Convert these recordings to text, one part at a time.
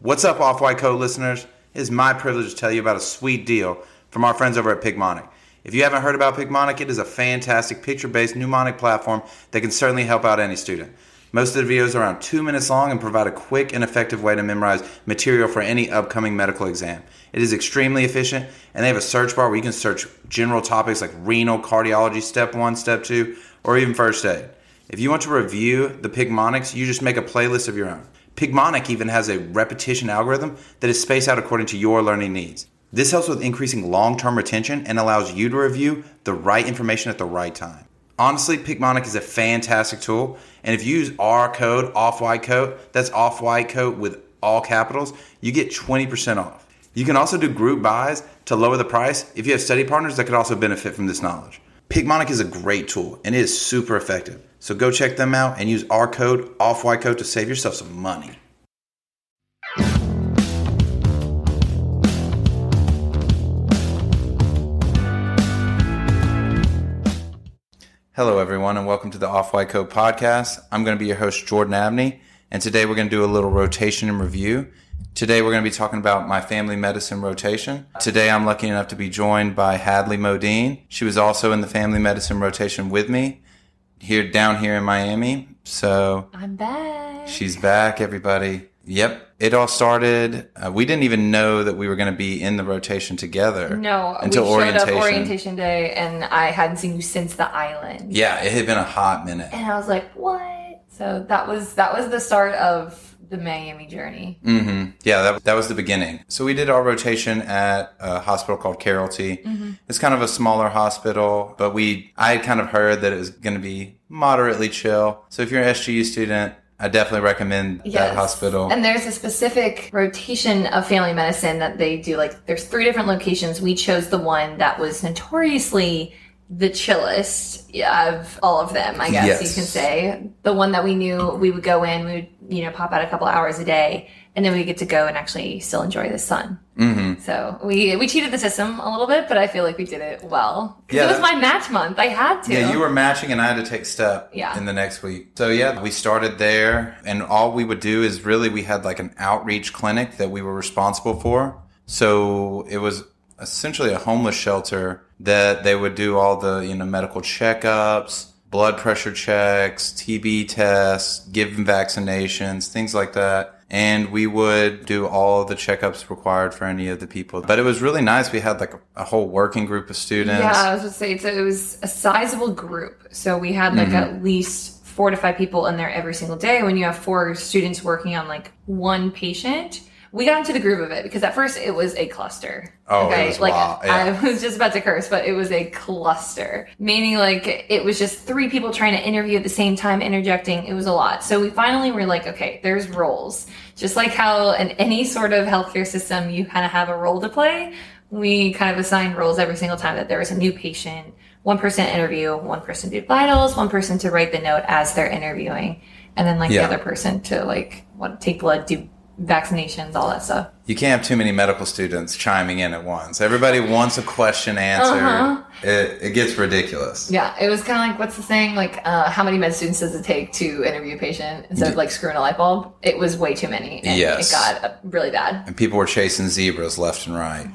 What's up, Off White Coat listeners? It is my privilege to tell you about a sweet deal from our friends over at Picmonic. If you haven't heard about Picmonic, it is a fantastic picture based mnemonic platform that can certainly help out any student. Most of the videos are around two minutes long and provide a quick and effective way to memorize material for any upcoming medical exam. It is extremely efficient, and they have a search bar where you can search general topics like renal, cardiology, step one, step two, or even first aid. If you want to review the Picmonics, you just make a playlist of your own. Picmonic even has a repetition algorithm that is spaced out according to your learning needs. This helps with increasing long term retention and allows you to review the right information at the right time. Honestly, Picmonic is a fantastic tool, and if you use our code off white coat, that's off white coat with all capitals, you get 20% off. You can also do group buys to lower the price if you have study partners that could also benefit from this knowledge. Picmonic is a great tool and it is super effective. So go check them out and use our code off white to save yourself some money. Hello, everyone, and welcome to the Off White Coat podcast. I'm going to be your host, Jordan Abney, and today we're going to do a little rotation and review. Today we're going to be talking about my family medicine rotation. Today I'm lucky enough to be joined by Hadley Modeen. She was also in the family medicine rotation with me here down here in Miami. So I'm back. she's back, everybody. Yep. It all started. Uh, we didn't even know that we were going to be in the rotation together. No, until we showed orientation. up orientation day, and I hadn't seen you since the island. Yeah, it had been a hot minute. And I was like, "What?" So that was that was the start of the Miami journey. Mm-hmm. Yeah, that, that was the beginning. So we did our rotation at a hospital called Carrollty. Mm-hmm. It's kind of a smaller hospital, but we I had kind of heard that it was going to be moderately chill. So if you're an SGU student, I definitely recommend that hospital. And there's a specific rotation of family medicine that they do. Like, there's three different locations. We chose the one that was notoriously the chillest of all of them, I guess Yes. you can say. The one that we knew we would go in, we would, you know, pop out a couple hours a day, and then we get to go and actually still enjoy the sun. hmm So we we cheated the system a little bit, but I feel like we did it well. Yeah, it was my match month. I had to. Yeah, you were matching, and I had to take step Yeah. in the next week. So yeah, we started there, and all we would do is really we had like an outreach clinic that we were responsible for. So it was essentially a homeless shelter that they would do all the you know medical checkups, blood pressure checks, TB tests, give them vaccinations, things like that. And we would do all the checkups required for any of the people. But it was really nice. We had like a, a whole working group of students. Yeah, I was going to say so it was a sizable group. So we had like Mm-hmm. at least four to five people in there every single day. When you have four students working on like one patient, we got into the groove of it because at first it was a cluster. Oh, it was like yeah. I was just about to curse, but it was a cluster, meaning like it was just three people trying to interview at the same time, interjecting. It was a lot. So we finally were like, okay, there's roles. Just like how in any sort of healthcare system, you kind of have a role to play. We kind of assigned roles every single time that there was a new patient. One person interview, one person do vitals, one person to write the note as they're interviewing, and then like Yeah. the other person to like what take blood, do vaccinations, all that stuff. You can't have too many medical students chiming in at once. Everybody wants a question answered. Uh-huh. It, it gets ridiculous. Yeah, it was kind of like what's the saying? Like, uh, how many med students does it take to interview a patient instead of like screwing a light bulb? It was way too many, and Yes. it got uh, really bad. And people were chasing zebras left and right.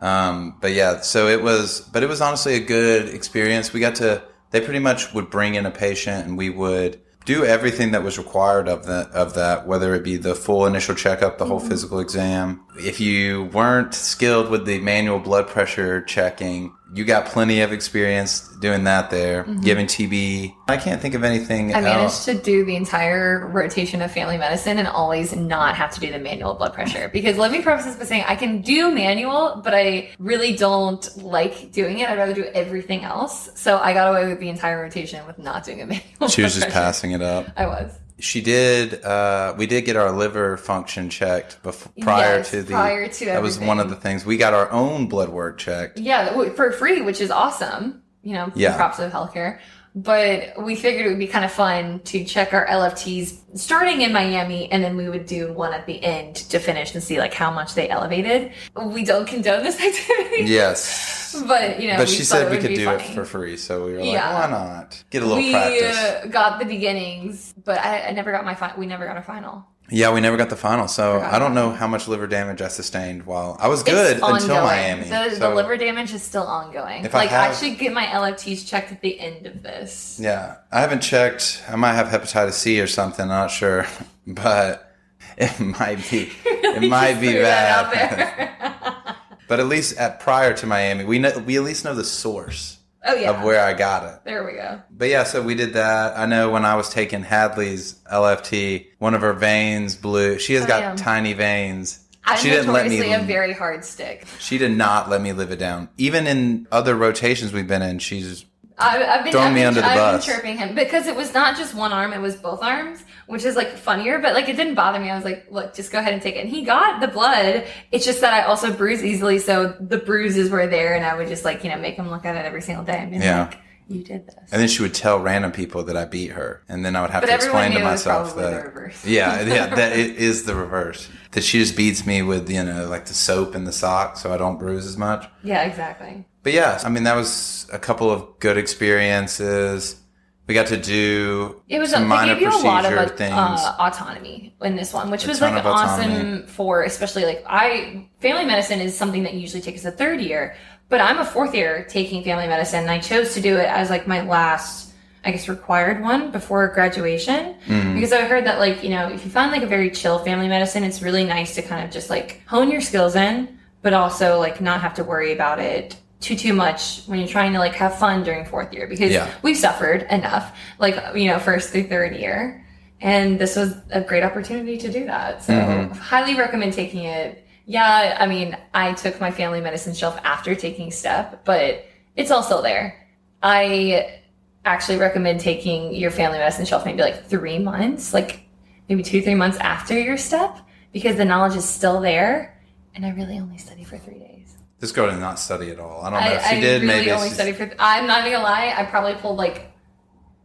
Um, but yeah, so it was, but it was honestly a good experience. We got to, they pretty much would bring in a patient and we would do everything that was required of that, of that, whether it be the full initial checkup, the whole mm-hmm. physical exam. If you weren't skilled with the manual blood pressure checking, you got plenty of experience doing that there, mm-hmm. giving TB. I can't think of anything I managed else. to do the entire rotation of family medicine and always not have to do the manual blood pressure. Because let me preface this by saying I can do manual, but I really don't like doing it. I'd rather do everything else. So I got away with the entire rotation with not doing a manual. She was just pressure. passing it up. I was. She did. Uh, we did get our liver function checked before prior Yes, to the. prior to that was one of the things we got our own blood work checked. Yeah, for free, which is awesome. You know, Yeah. props to healthcare. But we figured it would be kind of fun to check our LFTs starting in Miami, and then we would do one at the end to finish and see like how much they elevated. We don't condone this activity. Yes, But you know, but she said we could do funny. it for free, so we were Yeah. like, why not get a little we practice? uh, got the beginnings, but I, I never got my fi- we never got a final. Yeah, we never got the final, so Forgot I don't know how much liver damage I sustained while I was It's good until ongoing. Miami. The, the liver damage is still ongoing. If like I, have- should get my LFTs checked at the end of this. Yeah, I haven't checked. I might have hepatitis C or something. I'm not sure, but it might be. It might be bad. But at least at prior to Miami, we know we at least know the source oh yeah. of where I got it. there we go. But yeah, so we did that. I know when I was taking Hadley's LFT, one of her veins blew. She has Oh, got yeah. tiny veins. I'm she didn't let me. a very hard stick. she did not let me live it down. Even in other rotations we've been in, she's I, I've been, Throwing I've me been, under the I've bus. been chirping him because it was not just one arm; it was both arms, which is like funnier. But like, it didn't bother me. I was like, "Look, just go ahead and take it." And he got the blood. It's just that I also bruise easily, so the bruises were there, and I would just like you know make him look at it every single day and Yeah. like, "You did this." And then she would tell random people that I beat her, and then I would have But to explain to knew it was myself that yeah, yeah, that it is the reverse. That she just beats me with you know like the soap and the sock, so I don't bruise as much. yeah, exactly. But yeah, I mean that was a couple of good experiences. We got to do It was some they minor gave you a lot of procedure uh, things. uh, autonomy in this one, which A was like awesome for especially like I family medicine is something that usually takes as a third year, but I'm a fourth year taking family medicine, and I chose to do it as like my last, I guess, required one before graduation Mm-hmm. because I heard that like you know if you find like a very chill family medicine, it's really nice to kind of just like hone your skills in, but also like not have to worry about it too too much when you're trying to like have fun during fourth year because Yeah. we've suffered enough like you know first through third year. And this was a great opportunity to do that. So Mm-hmm. highly recommend taking it. Yeah i mean i took my family medicine shelf after taking step but it's also there. I actually recommend taking your family medicine shelf maybe like three months like maybe two three months after your step because the knowledge is still there. And i really only study for three days this girl did not study at all. I don't know I, if she I did. really maybe only studied for. I'm not even gonna lie. I probably pulled like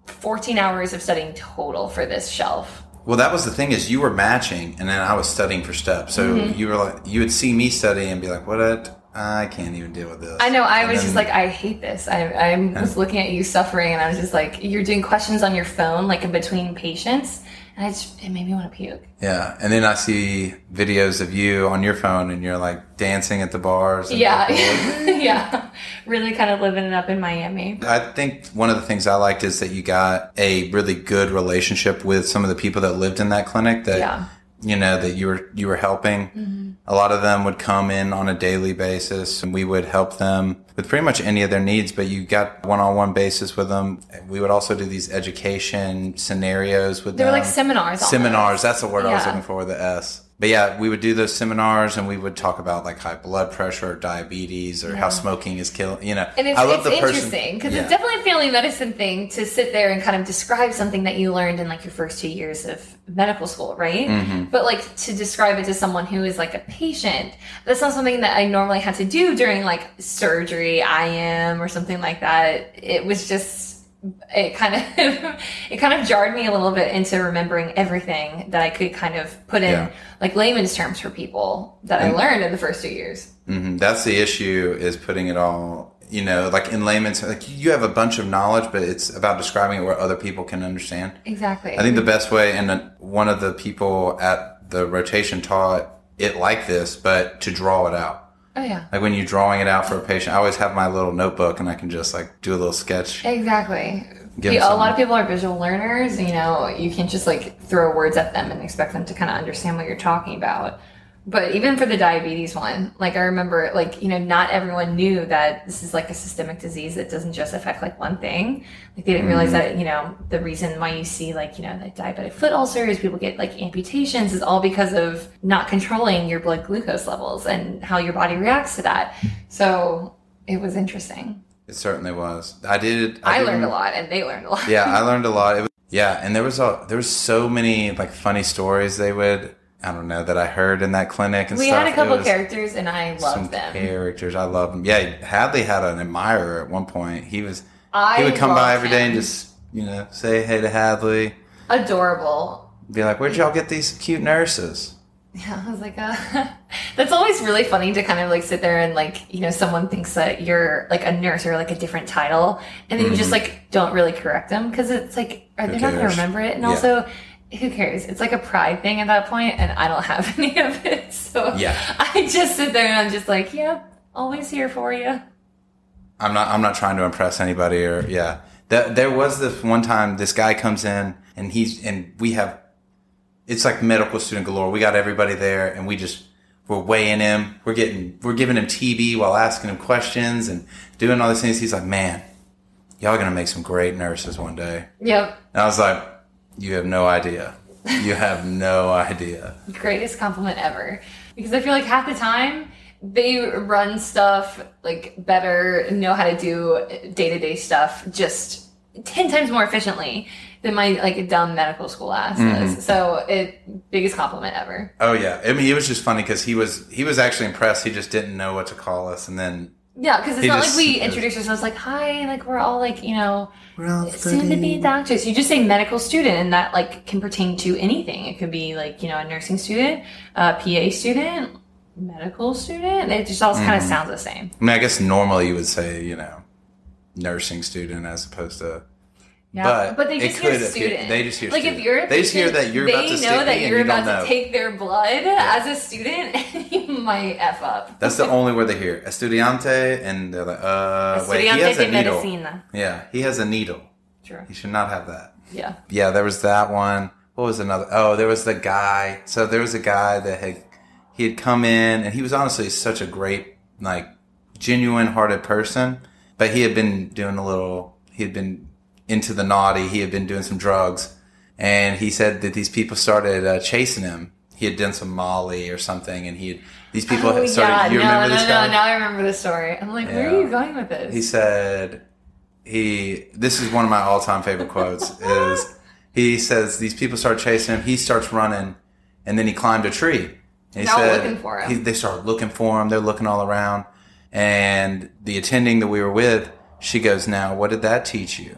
14 hours of studying total for this shelf. Well, that was the thing is you were matching, and then I was studying for steps. So Mm-hmm. you were like, you would see me study and be like, "What? I can't even deal with this." I know. I And was then- just like, I hate this. I, I was looking at you suffering, and I was just like, you're doing questions on your phone, like in between patients, and I just, it made me want to puke. yeah. And then I see videos of you on your phone, and you're like dancing at the bars. and Yeah, yeah. Really kind of living it up in Miami. I think one of the things I liked is that you got a really good relationship with some of the people that lived in that clinic. That Yeah. You know that you were you were helping. Mm-hmm. A lot of them would come in on a daily basis, and we would help them with pretty much any of their needs. But you got one on one basis with them. We would also do these education scenarios with them. They were like seminars. almost. Seminars. That's the word I was looking for. The S. But yeah, we would do those seminars, and we would talk about like high blood pressure, or diabetes, or how smoking is killing. You know, And it's, I love it's interesting because Yeah. it's definitely a family medicine thing to sit there and kind of describe something that you learned in like your first two years of medical school, right? Mm-hmm. But like to describe it to someone who is like a patient, that's not something that I normally had to do during like surgery, IM, or something like that. It was just it kind of it kind of jarred me a little bit into remembering everything that I could kind of put in Yeah. like layman's terms for people that I learned in the first two years. hmm That's the issue is putting it all, you know, like in layman's, like you have a bunch of knowledge, but it's about describing it where other people can understand. Exactly. I think the best way, and one of the people at the rotation taught it like this, but to draw it out. Oh yeah. Like when you're drawing it out for a patient, I always have my little notebook and I can just like do a little sketch. Exactly. Give Yeah, a lot of people are visual learners. You know, you can just like throw words at them and expect them to kind of understand what you're talking about. But even for the diabetes one, like I remember, like, you know, not everyone knew that this is like a systemic disease that doesn't just affect like one thing. Like they didn't realize Mm-hmm. that, you know, the reason why you see like, you know, the diabetic foot ulcers, people get like amputations is all because of not controlling your blood glucose levels and how your body reacts to that. So it was interesting. It certainly was. I did. I, did learned a lot and they learned a lot. yeah, I learned a lot. It was, yeah, and there was a there was so many like funny stories they would I don't know that I heard in that clinic and We stuff. had a couple characters, and I loved them. characters. I love them. Yeah, Hadley had an admirer at one point. He was I he would come by every day and just you know say hey to Hadley. adorable. Be like, where'd y'all get these cute nurses? Yeah, I was like, uh, that's always really funny to kind of like sit there and like, you know, someone thinks that you're like a nurse or like a different title, and then you just like don't really correct them because it's like, are they not going to remember it? And Yeah. also, who cares? It's like a pride thing at that point, and I don't have any of it. So Yeah. I just sit there and I'm just like, yeah, always here for you. I'm not. I'm not trying to impress anybody. Or yeah, that there was this one time. This guy comes in and he's and we have. It's like medical student galore. We got everybody there, and we just we're weighing him. We're getting we're giving him TB while asking him questions and doing all these things. He's like, man, y'all gonna make some great nurses one day. Yep. And I was like, you have no idea. You have no idea. greatest compliment ever because I feel like half the time they run stuff like better, know how to do day to day stuff just ten times more efficiently than my like dumb medical school ass mm-hmm. does. So it biggest compliment ever. Oh yeah. I mean, it was just funny because he was he was actually impressed. He just didn't know what to call us, and then Yeah, because it's He not just- like we introduce ourselves like hi, like we're all like you know we're all soon to be doctors. You just say medical student, and that like can pertain to anything. It could be like you know a nursing student, a PA student, medical student. It just all kind of mm-hmm. sounds the same. I mean, I guess normally you would say, you know, nursing student as opposed to. Yeah, But they just hear student. they just hear like student. if you're They just hear that you're about to know that you're about know. to take their blood as a student, and you might f up. That's the only word they hear. Estudiante, and they're like, uh, wait, he has a needle. medicina. Yeah, he has a needle. True. He should not have that. Yeah. Yeah, there was that one. What was another? Oh, there was the guy. So there was a guy that had he had come in, and he was honestly such a great, like, genuine hearted person. But he had been doing a little. He had been into the naughty. He had been doing some drugs, and he said that these people started uh, chasing him. He had done some Molly or something, and he had these people oh had started. yeah, you no, remember no, this no. guy? Now I remember the story. I'm like, where are you going with this? he said he this is one of my all-time favorite quotes is he says these people start chasing him he starts running and then he climbed a tree he They're all looking for him. he- they start looking for him they're looking all around and the attending that we were with she goes now what did that teach you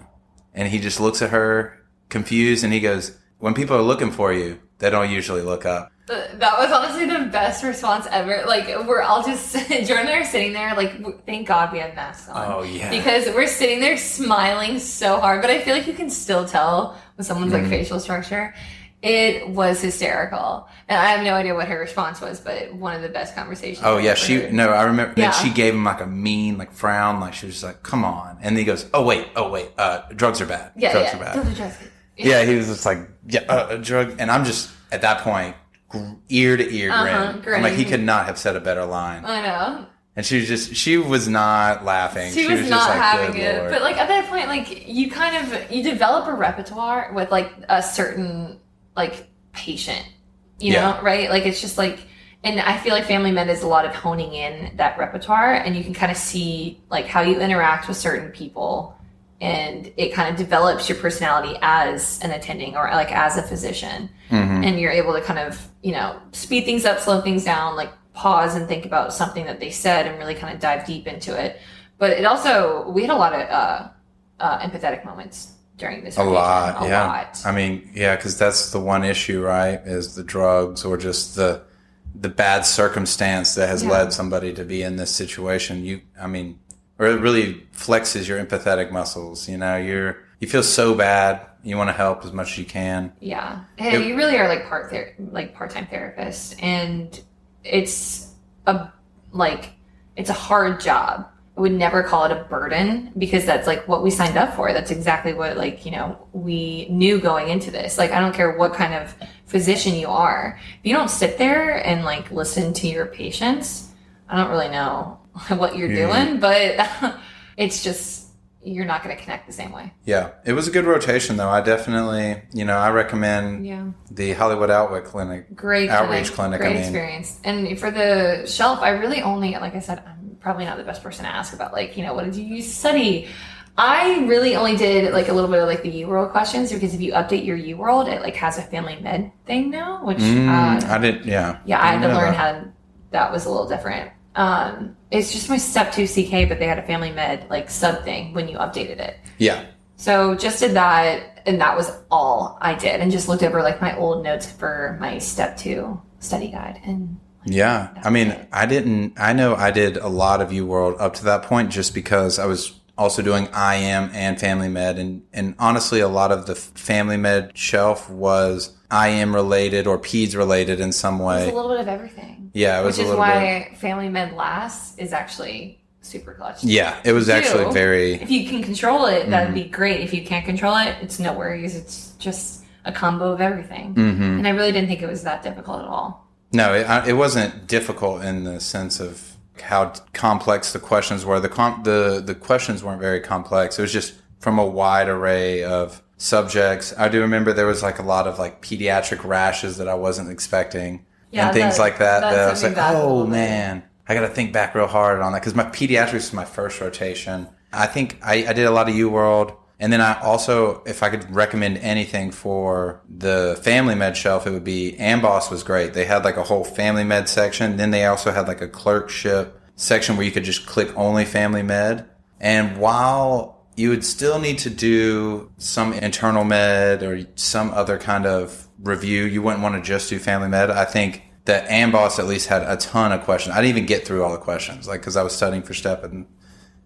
and he just looks at her confused and he goes when people are looking for you they don't usually look up That was honestly the best response ever. Like we're all just Jordan and I are sitting there. Like thank God we have masks on. Oh, yeah. Because we're sitting there smiling so hard, but I feel like you can still tell with someone's Mm-hmm. like facial structure. It was hysterical, and I have no idea what her response was, but one of the best conversations. Oh yeah, she heard. no, I remember Yeah. she gave him like a mean like frown, like she was just like, "Come on," and then he goes, "Oh wait, oh wait, uh, drugs are bad. Yeah, drugs yeah. are bad." Those are drugs. Yeah, he was just like, "Yeah, uh, a drug," and I'm just at that point, ear to ear Uh-huh, grin. I'm like, he could not have said a better line, I know. and she was just, she was not laughing. she, was, just not like, having "Good it Lord." but like at that point like you kind of you develop a repertoire with like a certain like patient you Yeah. know right like it's just like and i feel like family med is a lot of honing in that repertoire and you can kind of see like how you interact with certain people and it kind of develops your personality as an attending or like as a physician Mm-hmm. and you're able to kind of you know speed things up slow things down like pause and think about something that they said and really kind of dive deep into it but it also we had a lot of uh, uh, empathetic moments during this a lot, a yeah. lot. I mean, yeah, because that's the one issue, right? Is the drugs or just the the bad circumstance that has Yeah. led somebody to be in this situation. You, I mean, or it really flexes your empathetic muscles. You know, you're you feel so bad. You want to help as much as you can. Yeah, hey, It- you really are like part ther- like part time therapist, and it's a like it's a hard job. I would never call it a burden because that's like what we signed up for. That's exactly what like you know we knew going into this. Like I don't care what kind of physician you are, if you don't sit there and like listen to your patients, I don't really know what you're Yeah. doing, but it's just you're not going to connect the same way. Yeah, it was a good rotation, though. I definitely, you know, I recommend Yeah. the Hollywood Outlet Clinic. great Outreach clinic, I Great mean. experience. And for the shelf, I really only, like I said, probably not the best person to ask about, like, you know, what did you study? I really only did like a little bit of like the UWorld questions because if you update your UWorld, it like has a family med thing now, which Mm, uh, I didn't. Yeah. yeah, I had to Didn't learn that. how that was a little different. Um, it's just my step two CK, but they had a family med like sub thing when you updated it. Yeah. So just did that, and that was all I did, and just looked over like my old notes for my step two study guide. And Yeah. I mean, I didn't, I know I did a lot of UWorld up to that point just because I was also doing IM and Family Med. And, and honestly, a lot of the Family Med shelf was IM related or PEDS related in some It's way. a little bit of everything. Yeah, it was Which a is why Family Med Last is actually super clutch. Yeah, it was actually very. If you can control it, that'd Mm-hmm. be great. If you can't control it, it's no worries. It's just a combo of everything. Mm-hmm. And I really didn't think it was that difficult at all. No, it, it wasn't difficult in the sense of how complex the questions were. The com- the the questions weren't very complex. It was just from a wide array of subjects. I do remember there was like a lot of like pediatric rashes that I wasn't expecting Yeah, and things that- like that. that I was like, oh man, I got to think back real hard on that because my pediatrics was my first rotation. I think I, I did a lot of UWorld. And then I also, if I could recommend anything for the family med shelf, it would be Amboss was great. They had like a whole family med section. Then they also had like a clerkship section where you could just click only family med. And while you would still need to do some internal med or some other kind of review, you wouldn't want to just do family med. I think that Amboss at least had a ton of questions. I didn't even get through all the questions, like because I was studying for STEP and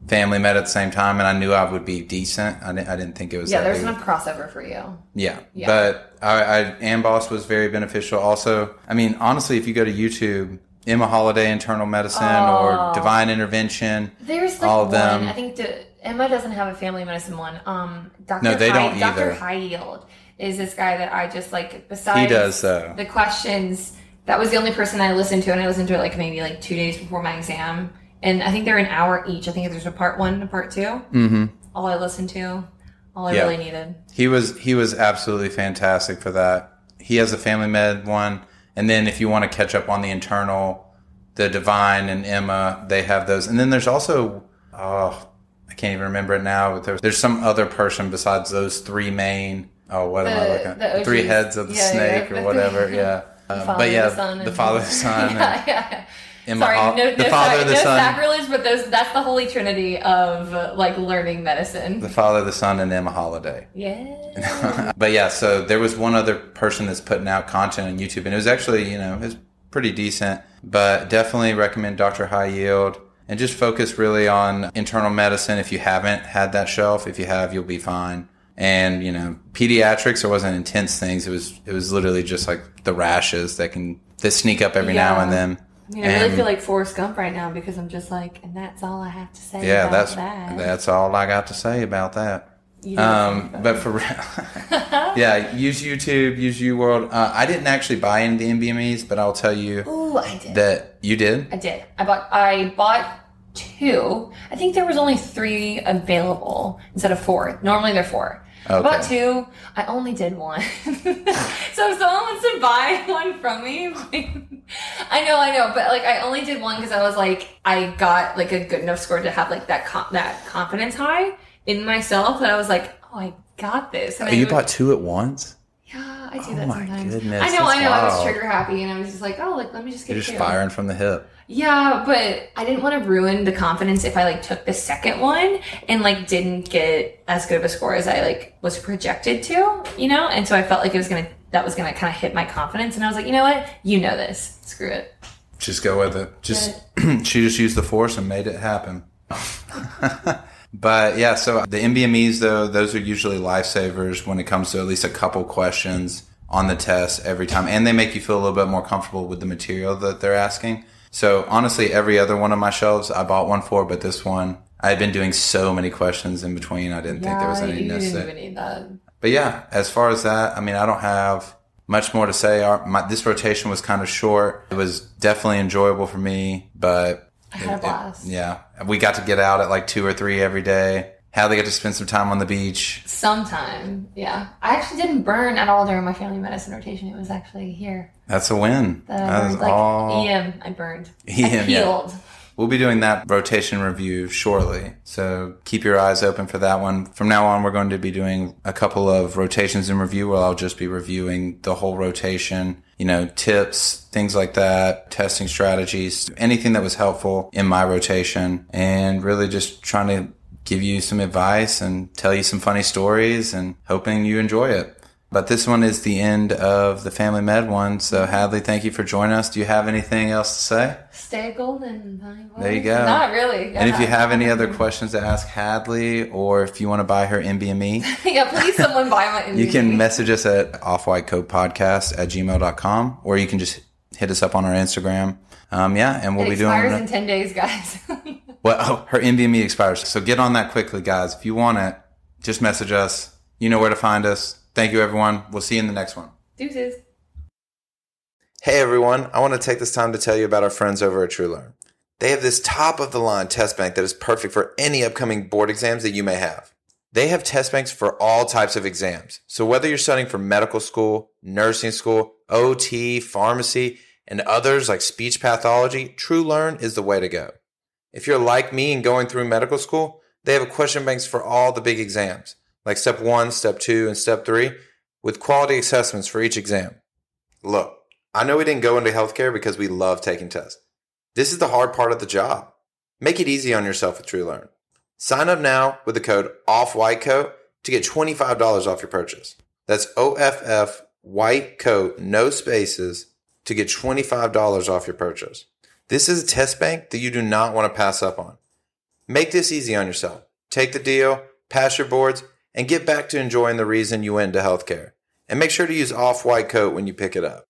family met at the same time, and I knew I would be decent. I didn't, I didn't think it was Yeah, there's enough crossover for you. Yeah. Yeah. But I, I Amboss was very beneficial. Also, I mean, honestly, if you go to YouTube, Emma Holliday Internal Medicine or Oh. Divine Intervention, There's like All of one. them. I think the, Emma doesn't have a family medicine one. Um, Dr. No, they High, don't either. Dr. High Yield is this guy that I just like. Besides he does though. the questions, that was the only person I listened to, and I listened to it like maybe like two days before my exam. And I think they're an hour each. I think there's a part one and a part 2 Mm-hmm. All I listened to, all I Yeah. really needed. He was he was absolutely fantastic for that. He has a family med one, and then if you want to catch up on the internal, the Divine and Emma, they have those. And then there's also oh, I can't even remember it now. But there's there's some other person besides those three main. Oh, what am I looking the at? Three heads of the Yeah, yeah, snake the or whatever. Yeah. Um, but yeah, the the father, the son, and yeah, yeah. Emma Sorry, Hol- no, the no, father, sorry, the no son, sacrilege, but those that's the holy trinity of like learning medicine. the father, the son, and Emma Holliday. yeah. But yeah, so there was one other person that's putting out content on YouTube, and it was actually, you know, it was pretty decent. But definitely recommend Dr. High Yield and just focus really on internal medicine if you haven't had that shelf. If you have, you'll be fine. And you know, pediatrics, there wasn't intense things. It was it was literally just like the rashes that can that sneak up every now and then. I mean, I really feel like Forrest Gump right now because I'm just like, and that's all I have to say. Yeah, about that's that. that's all I got to say about that. Um, but for real, yeah, use YouTube, use UWorld. Uh, I didn't actually buy any of the NBMEs, but I'll tell you Ooh, I did. that you did. I did. I bought. I bought two. I think there was only three available instead of four. Normally they're four. I bought two. I only did one. so if someone wants to buy one from me, I know, I know, but like I only did one because I was like, I got like a good enough score to have like that com- that confidence high in myself that I was like, oh, I got this. And Oh, you bought two at once. I do Oh that my sometimes. goodness, I know, I know. I was trigger happy, and I was just like, oh, like let me just get You're just firing from the hip. Yeah, but I didn't want to ruin the confidence if I like took the second one and like didn't get as good of a score as I like was projected to, you know? And so I felt like it was gonna that was gonna kind of hit my confidence, and I was like, you know what? You know this. Screw it. Just go with it. Just she just used the force and made it happen. but yeah, so the NBMEs though, those are usually lifesavers when it comes to at least a couple questions on the test every time, and they make you feel a little bit more comfortable with the material that they're asking. So honestly, every other one of my shelves I bought one for, but this one I had been doing so many questions in between, I didn't think there was any necessary. even need that. But yeah, as far as that, I mean, I don't have much more to say. Our, my, this rotation was kind of short. It was definitely enjoyable for me, but I had a it- it- blast. yeah, we got to get out at like two or three every day. Hadley got to spend some time on the beach. Sometime, yeah. I actually didn't burn at all during my family medicine rotation. It was actually here That's a win. that I That is burned. Like all. EM, I burned. I EM, yeah. We'll be doing that rotation review shortly. So keep your eyes open for that one. From now on, we're going to be doing a couple of rotations in review where I'll just be reviewing the whole rotation, you know, tips, things like that, testing strategies, anything that was helpful in my rotation and really just trying to give you some advice and tell you some funny stories and hoping you enjoy it. But this one is the end of the Family Med one. So, Hadley, thank you for joining us. Do you have anything else to say? Stay golden. honey. There you go. Not really. And if you have any other questions to ask Hadley, or if you want to buy her NBME, yeah, please someone buy my you can message us at offwhitecoatpodcast at gmail.com, or you can just hit us up on our Instagram. Um, yeah, and we'll It be doing expires in 10 days, guys. Well, oh, her NBME expires. So get on that quickly, guys. If you want it, just message us. You know where to find us. Thank you, everyone. We'll see you in the next one. Deuces. Hey, everyone. I want to take this time to tell you about our friends over at TrueLearn. They have this top of the line test bank that is perfect for any upcoming board exams that you may have. They have test banks for all types of exams. So whether you're studying for medical school, nursing school, OT, pharmacy, and others like speech pathology, TrueLearn is the way to go. If you're like me and going through medical school, they have question banks for all the big exams, like step one, step two, and step three, with quality assessments for each exam. Look, I know we didn't go into healthcare because we love taking tests. This is the hard part of the job. Make it easy on yourself with TrueLearn. Sign up now with the code OFFWHITECOAT to get $25 off your purchase. That's OFF white coat, no spaces, to get $25 off your purchase. This is a test bank that you do not want to pass up on. Make this easy on yourself. Take the deal, pass your boards, and get back to enjoying the reason you went into healthcare. And make sure to use off white coat when you pick it up.